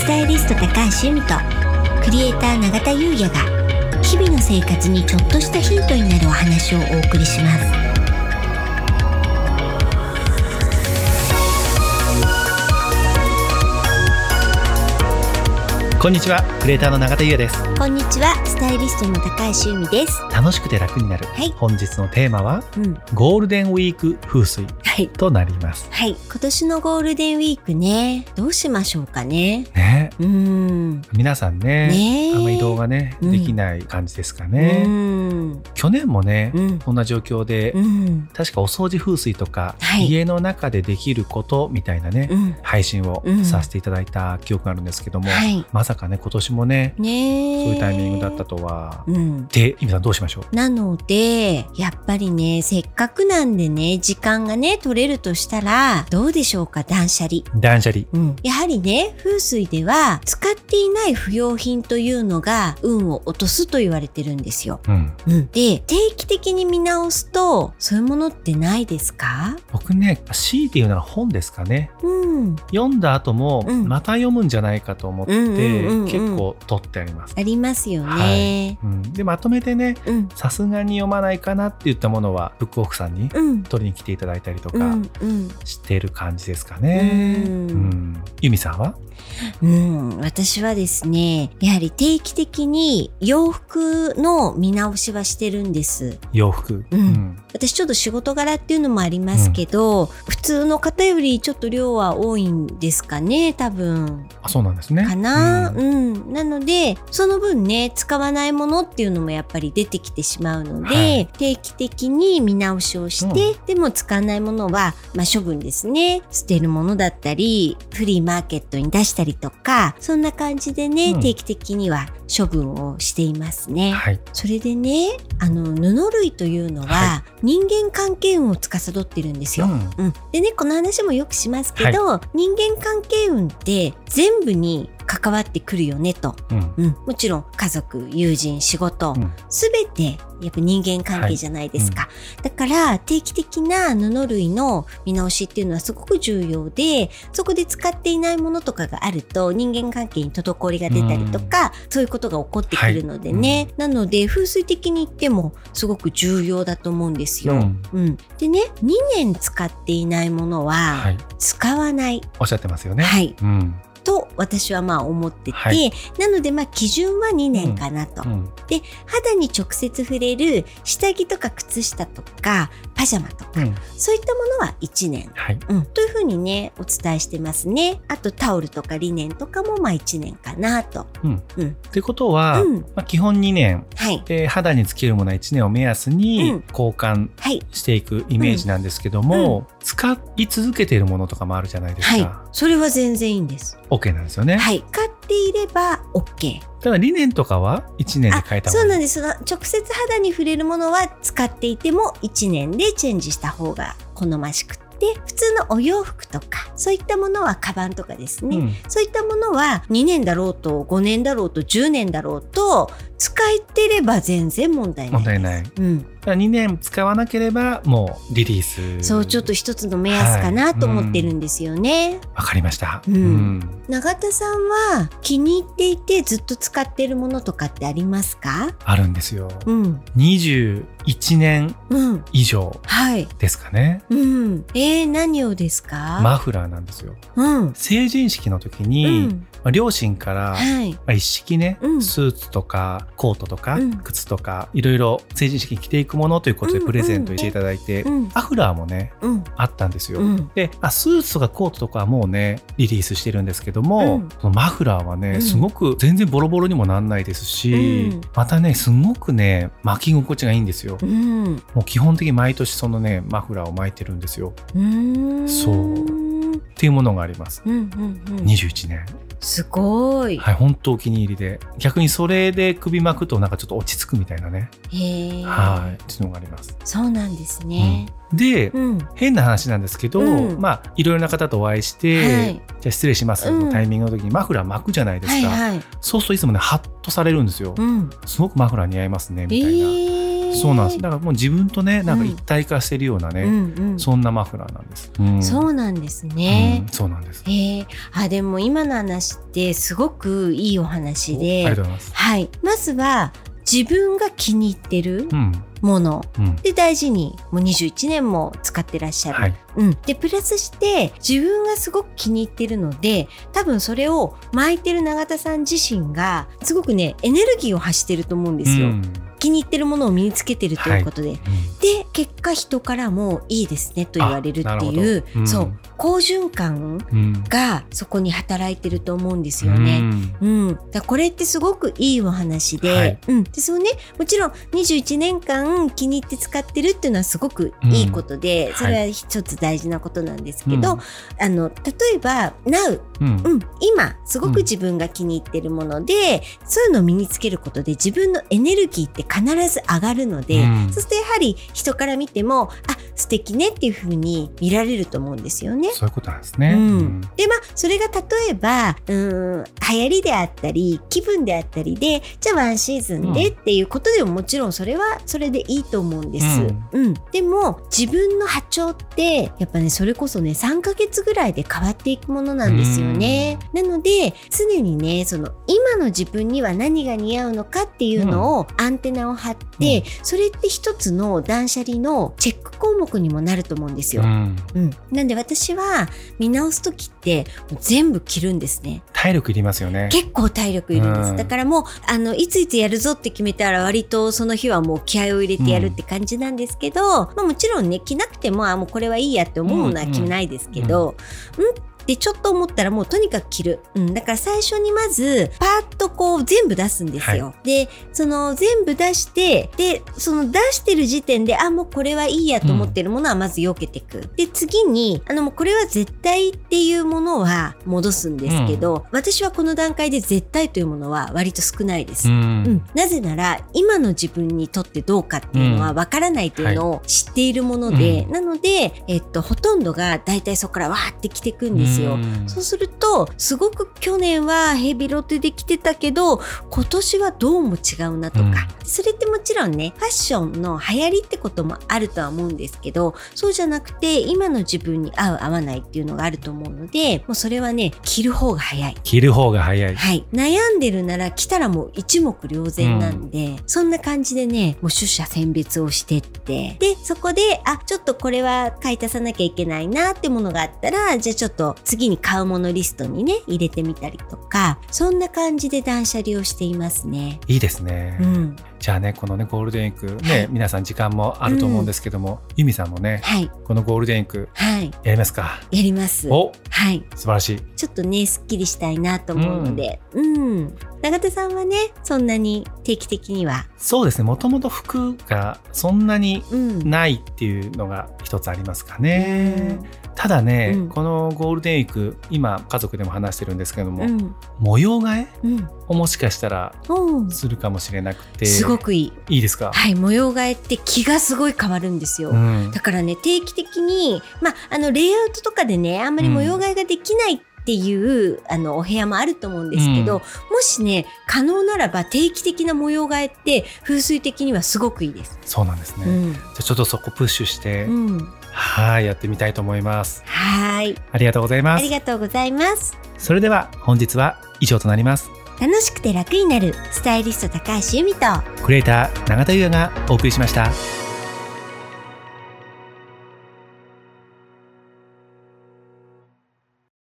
スタイリスト高橋由美とクリエイター永田優也が日々の生活にちょっとしたヒントになるお話をお送りします。こんにちは。クリエイターの永田優也です。こんにちは。スタイリストの高橋由美です。楽しくて楽になる、はい。本日のテーマはうん。ゴールデンウィーク風水はい。となります。はい。今年のゴールデンウィークね。どうしましょうかね。ね。うーん。皆さんねね。えあんま移動がね、うん。できない感じですかうね、ん。去年もね、うん。こんな状況で、うん。確かお掃除風水とか、はい。家の中でできることみたいなね、うん。配信をうん。させていただいた記憶があるんですけども、はい。まさかね今年もねねえ。そういうタイミングだったとは、うん。で今さんどうしましょう？なので、やっぱりね、せっかくなんでね、時間がね、取れるとしたら、どうでしょうか、断捨離。断捨離。うん、やはりね、風水では、使っていない不要品というのが、運を落とすと言われてるんですよ。うん。うん、で、定期的に見直すと、そういうものってないですか？僕ね強いて言うなら本ですかね。うん、読んだ後もうん。また読むんじゃないかと思って、うんうん結構取ってあります、ありますよね。うん、でまとめてねうん、さすがに読まないかなって言ったものはブックオフさんにうん、取りに来ていただいたりとかうん、うん。してる感じですかね。うん。うん。由美さんは？うん、私はですね、やはり定期的に洋服の見直しはしてるんです。洋服、うん。私ちょっと仕事柄っていうのもありますけど、普通の方よりちょっと量は多いんですかね、多分。あそうなんですね。かな、ううん。ん、なので、その分ね、使わないものっていうのもやっぱり出てきてしまうので、はい。定期的に見直しをして、でも使わないものは、まあ処分ですね。捨てるものだったり、フリーマーケットに出したりとか、そんな感じでね、うん。定期的には処分をしていますね。はい、それでね、あの、布類というのは、は人間関係運を司ってるんですよ。うん。うん、でねこの話もよくしますけど、人間関係運って全部に関わってくるよねと、うん。うん、もちろん家族友人仕事、うん。すべてやっぱ人間関係じゃないですか、だから定期的な布類の見直しっていうのはすごく重要でそこで使っていないものとかがあると人間関係に滞りが出たりとか、そういうことが起こってくるのでね、なので風水的に言ってもすごく重要だと思うんですよ。うん。うん、でね2年使っていないものははい、使わない、おっしゃってますよね。はい、うんと私はまあ思ってて、はい。なのでまあ基準は2年かなと。うん。で肌に直接触れる下着とか靴下とかパジャマとか、うんそういったものは1年。はい、うん、というふうにねお伝えしてますね。あとタオルとかリネンとかもまあ1年かなと。うん。うんってことは、うんまあ、基本2年はい。で肌につけるものは1年を目安にうん交換はい。していくイメージなんですけども、使い続けているものとかもあるじゃないですか。はい。それは全然いいんです。OK なんですよね。はい。買っていれば OK。ただ理念とかは1年で変えたそうなんです。その直接肌に触れるものは使っていても1年でチェンジした方が好ましくって普通のお洋服とかそういったものはカバンとかですね、うん。そういったものは2年だろうと5年だろうと10年だろうと使えてれば全然問題ない問題ない。うん、だから2年使わなければもうリリース。そうちょっと一つの目安かなと思ってるんですよね、わかりました。うん永田さんは気に入っていてずっと使っているものとかってありますか？あるんですよ。うん21年うん以上はいですかね。うん。えー、何をですか、マフラーなんですよ。うん。成人式の時に、うん。まあ、両親から、はい。まあ、一式ね、うんスーツとかコートとか、うん靴とかいろいろ成人式に着ていくものということでうんプレゼントしていただいて、うん。マフラーもねうん。あったんですよ。うん。で、まあ、スーツとかコートとかはもうねリリースしてるんですけども、うんそのマフラーはね、うんすごく全然ボロボロにもなんないですし、うんまたねすごくね巻き心地がいいんですよ。うん。もう基本的に毎年そのねマフラーを巻いてるんですよ。うん。そううん。っていうものがあります。うん。うん。21年。すごい。はい、本当お気に入りで。逆にそれで首巻くとなんかちょっと落ち着くみたいなね。へえ。はい。っていうのがあります。そうなんですね。で、うん。変な話なんですけど、うんまあいろいろな方とお会いして、はいじゃあ失礼しますのタイミングの時にマフラー巻くじゃないですか。はいはい。そうするといつもねハッとされるんですよ。うん。すごくマフラー似合いますねみたいな。ええそうなんです。だからもう自分とねなんか一体化してるようなね、うんうん。そんなマフラーなんです、うん。そうなんですね。うん。そうなんです。えー、あでも今の話ってすごくいいお話おありでがとうございます。はい。まずは自分が気に入ってるうん。もの。うん。で大事にもう21年も使ってらっしゃる、はい。うん、でプラスして自分がすごく気に入ってるので多分それを巻いてる永田さん自身がすごくねエネルギーを発してると思うんですよ、うん気に入ってるものを身につけてるということで、うんで結果人からもいいですねと言われるっていう、うん。そう好循環うんがそこに働いてると思うんですよね。うん、だからこれってすごくいいお話で、はい。うん、でそうね。もちろん21年間気に入って使ってるっていうのはすごくいいことで、うんそれは一つ大事なことなんですけど、うんあの例えば Now、うん。うん、今すごく自分が気に入ってるもので、そういうのを身につけることで自分のエネルギーって必ず上がるので、うん。そうするとやはり人から見てもあ素敵ねっていう風に見られると思うんですよね。そういうことなんですね、うん、でまあそれが例えばうーん流行りであったり気分であったりでじゃあワンシーズンでっていうことでももちろんそれはそれでいいと思うんです。うん。でも自分の波長ってやっぱねそれこそね3ヶ月ぐらいで変わっていくものなんですよね。なので常にねその今の自分には何が似合うのかっていうのをアンテナを張って、それって一つの断捨離のチェック項目にもなると思うんですよ。うん。うん、なんで私は見直す時って全部着るんですね。体力いりますよね。結構体力いるんです、うん。だからもうあのいついつやるぞって決めたら割とその日はもう気合を入れてやるって感じなんですけど、まあ、もちろんね着なくてもあもうこれはいいやって思うのは着ないですけど、うん。ってちょっと思ったらもうとにかく着る、うん、だから最初にまずパーッとこう全部出すんですよ、でその全部出してでその出してる時点であもうこれはいいやと思ってるものはまず避けていく、で次にあのもうこれは絶対っていうものは戻すんですけど、私はこの段階で絶対というものは割と少ないです、うん。うん、なぜなら今の自分にとってどうかっていうのは分からないというのを知っているもので、うん。なので、えっと、ほとんどが大体そこからわーってきていくんですよ。うん。そうするとすごく去年はヘビロテで着てたけど今年はどうも違うなとか、それってもちろんねファッションの流行りってこともあるとは思うんですけどそうじゃなくて今の自分に合う合わないっていうのがあると思うのでもうそれはね着る方が早い。着る方が早い。はい、悩んでるなら来たらもう一目瞭然なんで、そんな感じでねもう取捨選別をしてって。でそこであちょっとこれは買い足さなきゃいけないなってものがあったらじゃあちょっと次に買うものリストにね入れてみたりとかそんな感じで断捨離をしていますね。いいですね、うん、じゃあねこのねゴールデンウィークね、はい。皆さん時間もあると思うんですけども、ユミさんもねはい。このゴールデンウィークはい。やりますか？やります。おはい。素晴らしい。ちょっとねすっきりしたいなと思うので、うん、永田さんはねそんなに定期的には、そうですね。もともと服がそんなにうん、ないっていうのが一つありますかね、ただね、うん。このゴールデンウィーク今家族でも話してるんですけども、うん。模様替え？うん。をもしかしたらうん。するかもしれなくて。すごくいい。いいですか、はい、模様替えって気がすごい変わるんですよ。うん。だからね、定期的に、まあ、あの、レイアウトとかでね、あんまり模様替えができないっていう、あの、お部屋もあると思うんですけど、うんもしね、可能ならば定期的な模様替えって、風水的にはすごくいいです。そうなんですね、うん。じゃあちょっとそこプッシュして、うん。はいやってみたいと思いますはい。ありがとうございますありがとうございます。それでは本日は以上となります楽しくて楽になる、スタイリスト高橋由美と、クリエイター永田優也がお送りしました